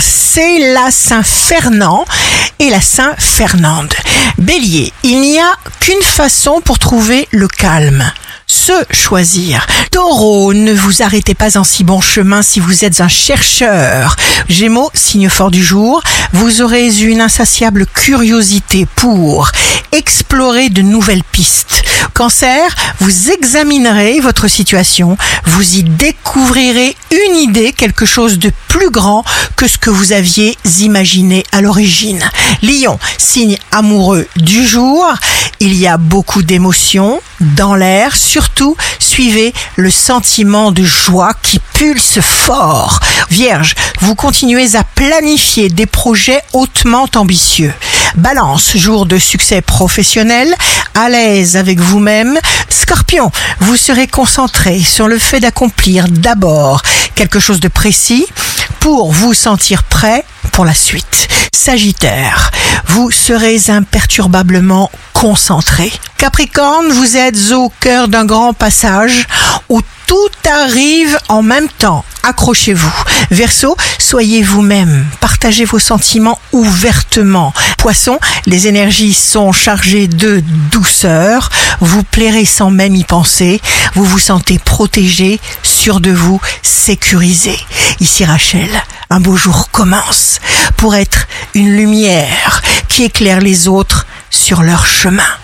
c'est la Saint-Fernand et la Saint-Fernande. Bélier, il n'y a qu'une façon pour trouver le calme se choisir. Taureau, ne vous arrêtez pas en si bon chemin si vous êtes un chercheur. Gémeaux, signe fort du jour, vous aurez une insatiable curiosité pour explorer de nouvelles pistes. Cancer, vous examinerez votre situation, vous y découvrirez une idée, quelque chose de plus grand que ce que vous aviez imaginé à l'origine. Lion, signe amoureux du jour, il y a beaucoup d'émotions dans l'air, surtout suivez le sentiment de joie qui pulse fort. Vierge, vous continuez à planifier des projets hautement ambitieux. Balance, jour de succès professionnel, à l'aise avec vous-même. Scorpion, vous serez concentré sur le fait d'accomplir d'abord quelque chose de précis pour vous sentir prêt pour la suite. Sagittaire, vous serez imperturbablement concentré. Capricorne, vous êtes au cœur d'un grand passage tout arrive en même temps. Accrochez-vous. Verseau, soyez vous-même. Partagez vos sentiments ouvertement. Poisson, les énergies sont chargées de douceur. Vous plairez sans même y penser. Vous vous sentez protégé, sûr de vous, sécurisé. Ici Rachel, un beau jour commence pour être une lumière qui éclaire les autres sur leur chemin.